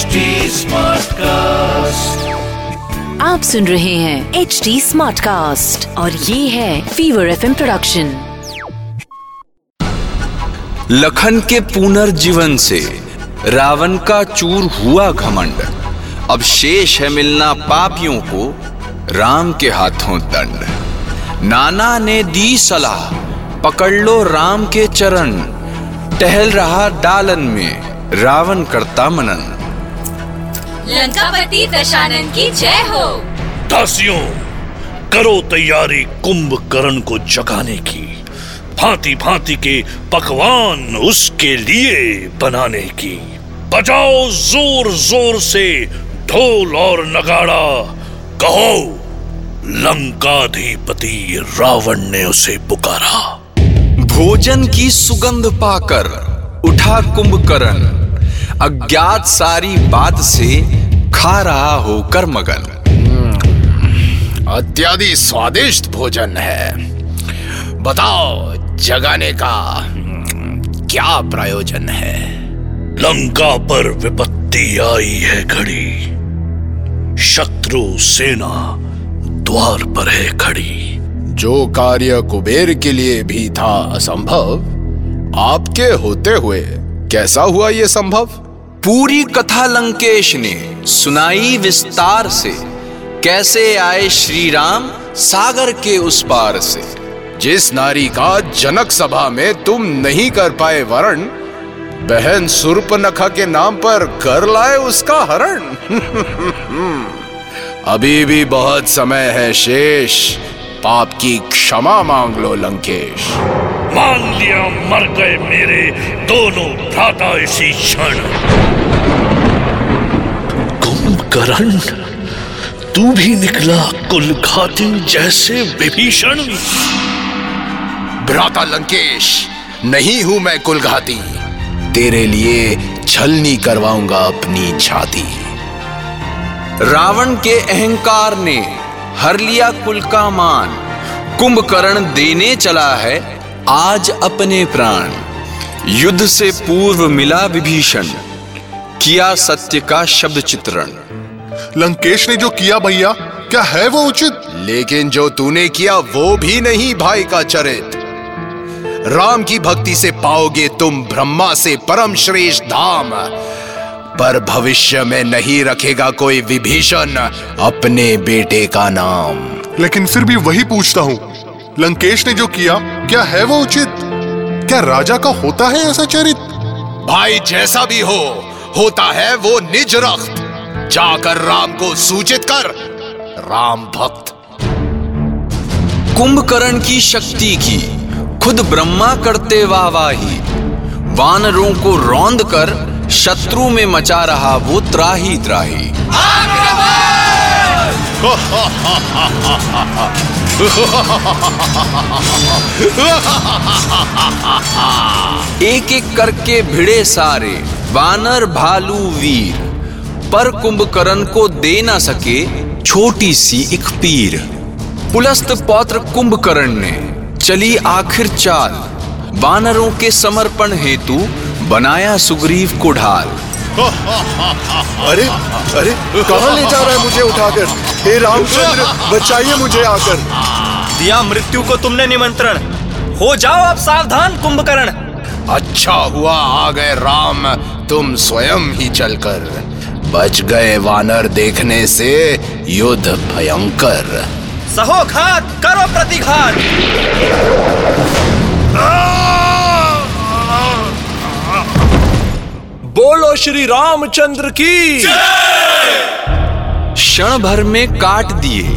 HD Smartcast. आप सुन रहे हैं एच डी स्मार्ट कास्ट और ये है फीवर एफ़ प्रोडक्शन लखन के पुनर्जीवन से रावण का चूर हुआ घमंड। अब शेष है मिलना पापियों को राम के हाथों दंड। नाना ने दी सलाह पकड़ लो राम के चरण। टहल रहा डालन में रावण करता मनन। लंकापति दशानन की जय हो। दासियों करो तैयारी कुंभकर्ण को जगाने की भांति भांति के पकवान उसके लिए बनाने की। बजाओ ज़ोर ज़ोर से ढोल और नगाड़ा कहो लंकाधिपति रावण ने उसे पुकारा। भोजन की सुगंध पाकर उठा कुंभकर्ण। अज्ञात सारी बात से खा रहा होकर मगन अत्यादि स्वादिष्ट भोजन है। बताओ जगाने का क्या प्रयोजन है? लंका पर विपत्ति आई है खड़ी शत्रु सेना द्वार पर है खड़ी। जो कार्य कुबेर के लिए भी था असंभव आपके होते हुए कैसा हुआ ये संभव? पूरी कथा लंकेश ने सुनाई विस्तार से, कैसे आए श्री राम सागर के उस पार से। जिस नारी का जनक सभा में तुम नहीं कर पाए वरण, बहन सुर्पनखा के नाम पर कर लाए उसका हरण। अभी भी बहुत समय है शेष, पाप की क्षमा मांग लो लंकेश। मान लिया, मर गए मेरे दोनों भ्राता इसी क्षण। कुंभकर्ण, तू भी निकला कुलघाती जैसे विभीषण। भ्राता लंकेश, नहीं हूँ मैं कुलघाती तेरे लिए छलनी करवाऊँगा अपनी छाती। रावण के अहंकार ने हर लिया कुल का मान। कुंभकर्ण देने चला है आज अपने प्राण युद्ध से पूर्व मिला विभीषण किया सत्य का शब्द चित्रण। लंकेश ने जो किया भैया क्या है वो उचित? लेकिन जो तूने किया वो भी नहीं भाई का चरित। राम की भक्ति से पाओगे तुम ब्रह्मा से परम श्रेष्ठ धाम। पर भविष्य में नहीं रखेगा कोई विभीषण अपने बेटे का नाम। लेकिन फिर भी वही पूछता हूँ लंकेश ने जो किया क्या है वो उचित? क्या राजा का होता है ऐसा चरित? भाई जैसा भी हो होता है वो निज रक्त। जाकर राम को सूचित कर राम भक्त। कुंभकर्ण की शक्ति की खुद ब्रह्मा करते वाहवाही वानरों को रौंद कर शत्रु में मचा रहा वो त्राही त्राही एक एक करके भिड़े सारे, वानर भालू वीर। पर कुंभकर्ण को दे ना सके छोटी सी एक पीर। पुलस्त पौत्र कुंभकर्ण ने चली आखिर चाल। वानरों के समर्पण हेतु बनाया सुग्रीव को ढाल अरे अरे, कहाँ ले जा रहा है मुझे उठाकर? हे रामचंद्र बचाइए मुझे आकर। दिया मृत्यु को तुमने निमंत्रण। हो जाओ अब सावधान कुंभकर्ण। अच्छा हुआ आ गए राम। तुम स्वयं ही चलकर बच गए वानर देखने से युद्ध भयंकर। सहो घात करो प्रतिघात। बोलो श्री रामचंद्र की। क्षण भर में काट दिए।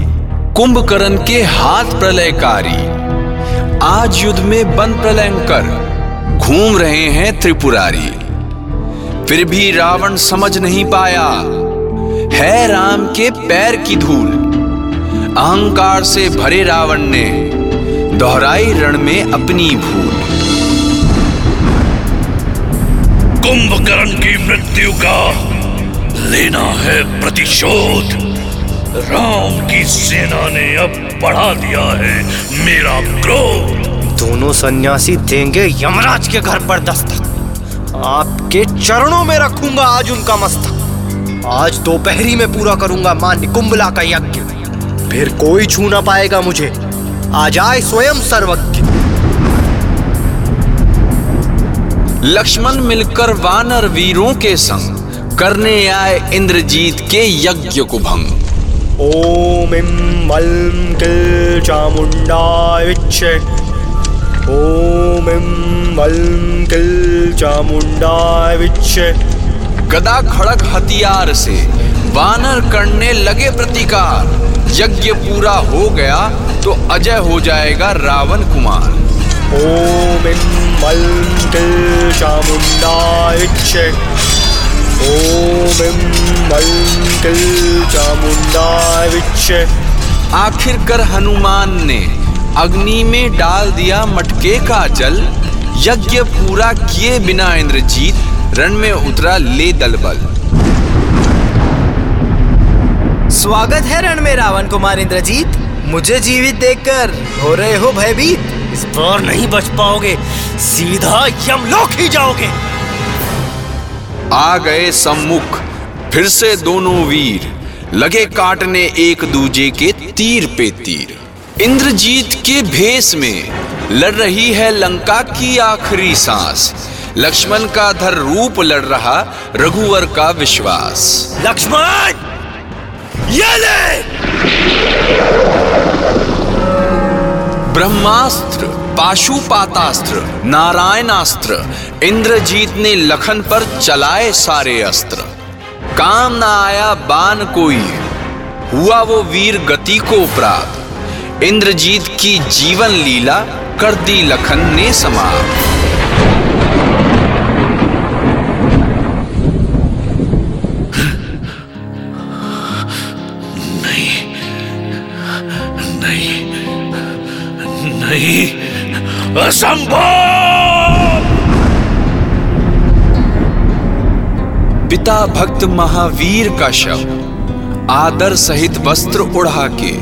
कुंभकर्ण के हाथ प्रलयकारी। आज युद्ध में बन प्रलयंकर घूम रहे हैं त्रिपुरारी। फिर भी रावण समझ नहीं पाया। है राम के पैर की धूल। अहंकार से भरे रावण ने दोहराई रण में अपनी भूल। कुंभकर्ण की मृत्यु का लेना है प्रतिशोध। राम की सेना ने अब बढ़ा दिया है मेरा क्रोध। दोनों सन्यासी देंगे यमराज के घर पर दस्तक। आपके चरणों में रखूँगा आज उनका मस्तक। आज दोपहरी में पूरा करूँगा माँ निकुंबला का यज्ञ। फिर कोई छू ना पाएगा मुझे। आ जाए स्वयं सर्वज्ञ। लक्ष्मण मिलकर वानर वीरों के संग। करने आए इंद्रजीत के यज्ञ को भंग। ओम इम वल्म किल चामुंडाय विच्चे ओम इम वल्म किल चामुंडाय विच्चे गदा खड़क हथियार से वानर करने लगे प्रतिकार। यज्ञ पूरा हो गया तो अजय हो जाएगा रावण कुमार। ओम इम वल्म किल चामुंडाय विच्चे ओम किल आखिर कर हनुमान ने अग्नि में डाल दिया मटके का जल। यज्ञ पूरा किए बिना इंद्रजीत रण में उतरा ले दलबल। स्वागत है रण में रावण कुमार इंद्रजीत। मुझे जीवित देखकर हो रहे हो भयभीत। इस बार नहीं बच पाओगे। सीधा यमलोक ही जाओगे। आ गए सम्मुख। फिर से दोनों वीर। लगे काटने एक दूजे के तीर पे तीर। इंद्रजीत के भेष में लड़ रही है लंका की आखिरी सांस। लक्ष्मण का धर रूप लड़ रहा रघुवर का विश्वास। लक्ष्मण! ये ले! ब्रह्मास्त्र पाशुपातास्त्र, नारायणास्त्र, इंद्रजीत ने लखन पर चलाए सारे अस्त्र। काम ना आया, बान कोई। हुआ वो वीर गति को प्राप्त इंद्रजीत की जीवन लीला कर दी लखन ने समाप्त। नहीं। असंभव। पिता भक्त महावीर का शव आदर सहित वस्त्र उड़ा के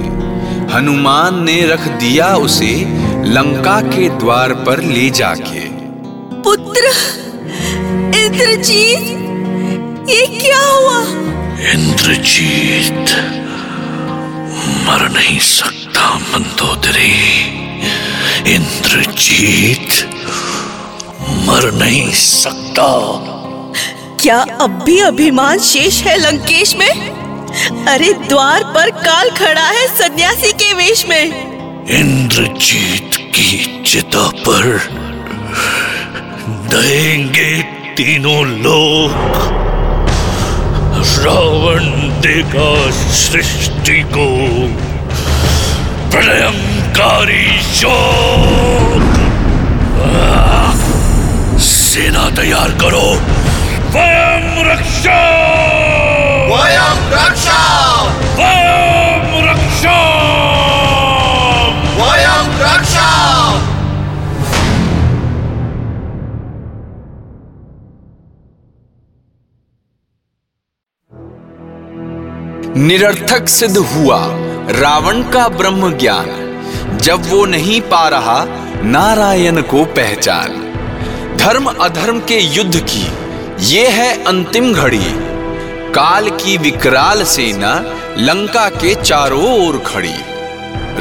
हनुमान ने रख दिया उसे लंका के द्वार पर ले जाके। पुत्र इंद्रजीत ये क्या हुआ? इंद्रजीत मर नहीं सकता मंदोदरी। इंद्रजीत मर नहीं सकता। क्या अब भी अभिमान शेष है लंकेश में? अरे द्वार पर काल खड़ा है सन्यासी के वेश में। इंद्रजीत की चिता पर दहेंगे तीनों लोग। रावण देगा सृष्टि को। प्रलयंकारी शोक सेना तैयार करो स्वयं रक्षा स्वयं रक्षा स्वयं रक्षा स्वयं रक्षा निरर्थक सिद्ध हुआ रावण का ब्रह्म ज्ञान। जब वो नहीं पा रहा, नारायण को पहचान। धर्म अधर्म के युद्ध की, ये है अंतिम घड़ी। काल की विकराल सेना लंका के चारों ओर खड़ी।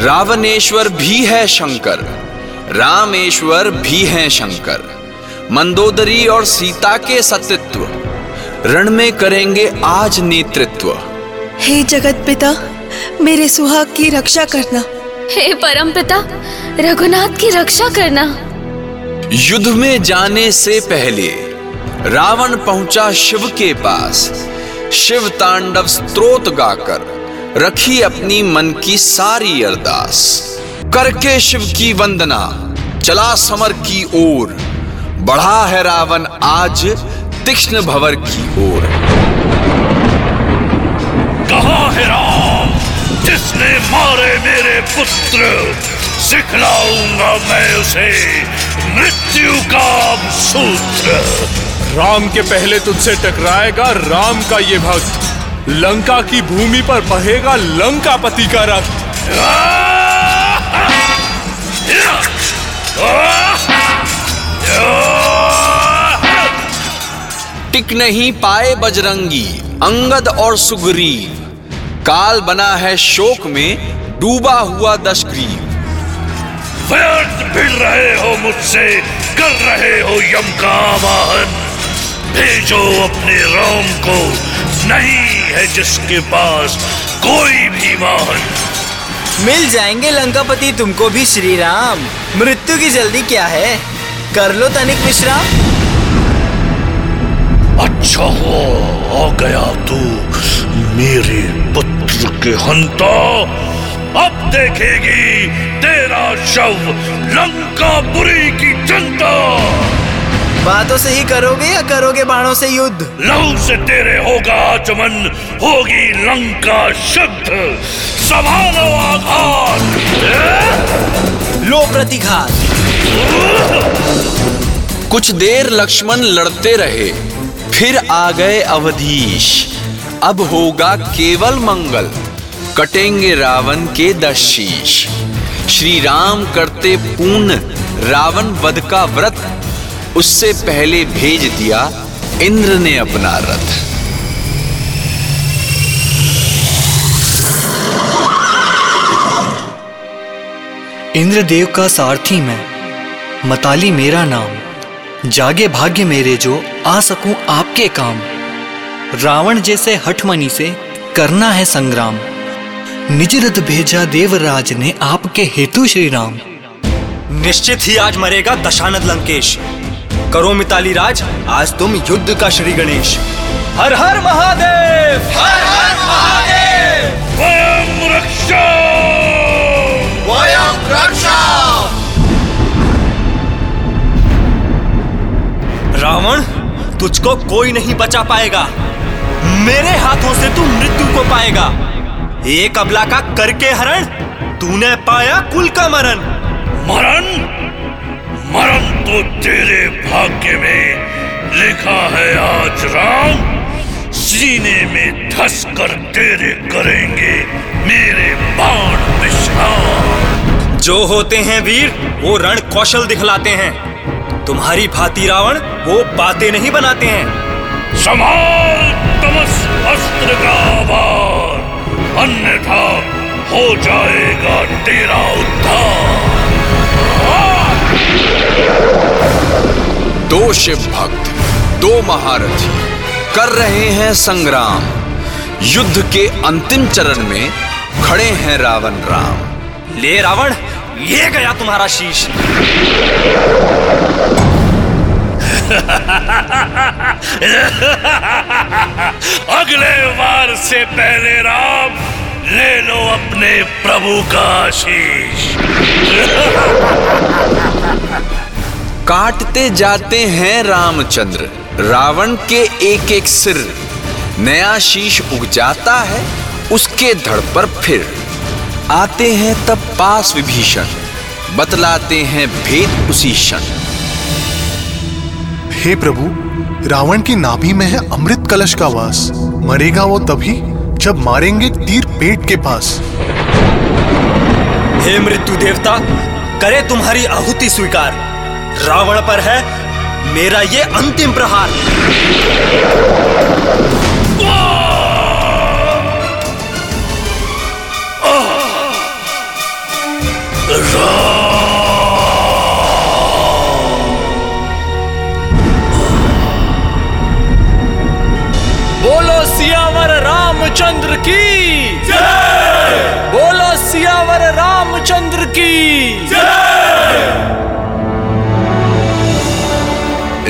रावणेश्वर भी है शंकर, रामेश्वर भी है शंकर। मंदोदरी और सीता के सतित्व, रण में करेंगे आज नेतृत्व। हे जगत पिता, मेरे सुहाग की रक्षा करना। हे परम पिता रघुनाथ की रक्षा करना। युद्ध में जाने से पहले रावण पहुँचा शिव के पास। शिव तांडव स्त्रोत गाकर रखी अपनी मन की सारी अरदास। करके शिव की वंदना चला समर की ओर। बढ़ा है रावण आज तीक्ष्ण भवर की ओर। कहाँ है जिसने मारे मेरे पुत्र। सिखलाऊँगा मैं उसे। मृत्यु का सूत्र। राम के पहले तुझसे टकराएगा राम का ये भक्त। लंका की भूमि पर बहेगा लंका पति का रक्त। टिक नहीं पाए बजरंगी अंगद और सुग्रीव। काल बना है शोक में डूबा हुआ दशग्रीव व्यर्थ भिड़ रहे हो मुझसे कर रहे हो यम का आवाहन। भेजो अपने राम को नहीं है जिसके पास कोई भी वाहन। मिल जाएँगे लंकापति तुमको भी श्री राम मृत्यु की जल्दी क्या है? कर लो तनिक विश्राम। अच्छा हो आ गया तू मेरे पुत्र के हंता अब देखेगी तेरा शव लंका बुरी की जनता बातों से ही करोगे या करोगे बाणों से युद्ध? लहू से तेरे होगा चमन होगी लंका शुद्ध। संभालो आघात। लो प्रतिघात। कुछ देर लक्ष्मण लड़ते रहे फिर आ गए अवधीश। अब होगा केवल मंगल। कटेंगे रावण के दस शीश श्री राम करते पूर्ण रावण वध का व्रत। उससे पहले भेज दिया इंद्र ने अपना रथ। इंद्रदेव का सारथी मैं, मताली मेरा नाम। जागे भाग्य मेरे जो आ सकूँ आपके काम। रावण जैसे हठमनी से करना है संग्राम। निज रथ भेजा देवराज ने आपके हेतु श्री राम निश्चित ही आज मरेगा दशानद लंकेश। करो मिताली राज आज तुम युद्ध का श्री गणेश। हर हर महादेव! हर हर महादेव! स्वयं रक्षा! स्वयं रक्षा! रावण तुझको कोई नहीं बचा पाएगा। मेरे हाथों से तू मृत्यु को पाएगा। एक अबला का करके हरण तूने पाया कुल का मरण। मरण? मरण तो तेरे भाग्य में लिखा है आज राम। सीने में धस कर तेरे करेंगे मेरे बाण विश्राम। जो होते हैं वीर वो रण कौशल दिखलाते हैं। तुम्हारी भांति रावण वो बातें नहीं बनाते हैं। संभाल तमस अस्त्र का वार अन्यथा हो जाएगा तेरा उद्धार। दो शिव भक्त दो महारथी कर रहे हैं संग्राम। युद्ध के अंतिम चरण में खड़े हैं रावण राम। ले रावण ये गया तुम्हारा शीश। अगले बार से पहले राम ले लो अपने प्रभु का आशीष। काटते जाते हैं रामचंद्र। रावण के एक एक सिर। नया शीश उग जाता है, उसके धड़ पर फिर। आते हैं तब पास विभीषण। बतलाते हैं भेद उसी क्षण। हे प्रभु, रावण की नाभि में है अमृत कलश का वास। मरेगा वो तभी जब मारेंगे तीर पेट के पास। हे मृत्यु देवता, करे तुम्हारी आहुति स्वीकार। रावण पर है मेरा ये अंतिम प्रहार। रामचंद्र की। जय! बोलो सियावर रामचंद्र की।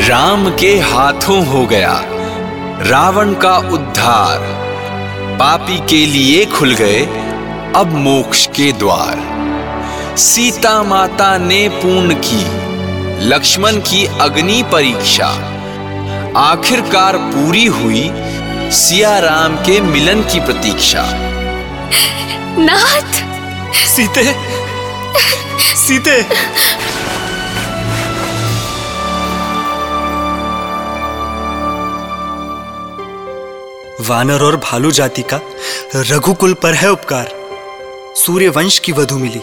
राम के हाथों हो गया रावण का उद्धार। पापी के लिए खुल गए अब मोक्ष के द्वार। सीता माता ने पूर्ण की लक्ष्मण की अग्नि परीक्षा। आखिरकार पूरी हुई सिया राम के मिलन की प्रतीक्षा। नाथ! सीते! सीते! वानर और भालू जाति का रघुकुल पर है उपकार। सूर्य वंश की वधु मिली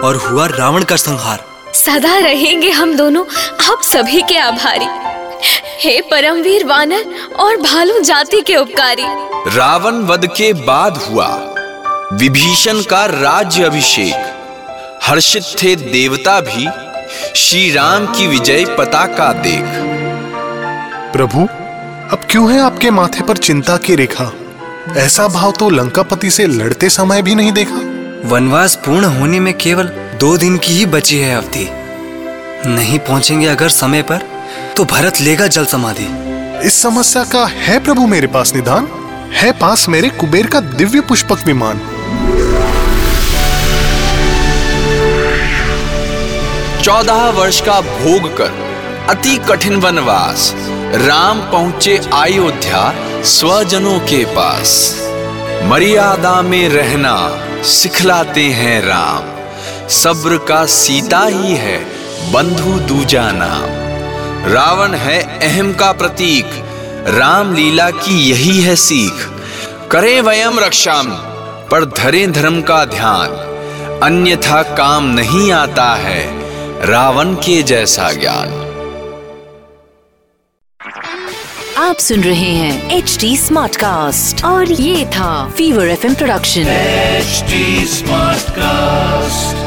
और हुआ रावण का संहार। सदा रहेंगे हम दोनों आप सभी के आभारी। हे परमवीर वानर और भालू जाति के उपकारी। रावण वध के बाद हुआ। विभीषण का राज्य अभिषेक। हर्षित थे देवता भी। श्री राम की विजय पताका देख। प्रभु अब क्यों है आपके माथे पर चिंता की रेखा? ऐसा भाव तो लंकापति से लड़ते समय भी नहीं देखा। वनवास पूर्ण होने में केवल दो दिन की ही बची है अवधि। नहीं पहुँचेंगे अगर समय पर। तो भरत लेगा जल समाधि। इस समस्या का है प्रभु मेरे पास निदान? है पास मेरे कुबेर का दिव्य पुष्पक विमान। चौदह वर्ष का भोग कर अति कठिन वनवास राम पहुँचे अयोध्या स्वजनों के पास। मर्यादा में रहना सिखलाते हैं राम। सब्र का सीता ही है बंधु दूजा नाम। रावण है अहम का प्रतीक। राम लीला की यही है सीख। करें वयम रक्षा पर धरें धर्म का ध्यान। अन्यथा काम नहीं आता है रावण के जैसा ज्ञान। आप सुन रहे हैं एच डी स्मार्ट कास्ट और ये था Fever FM production H smart Smartcast.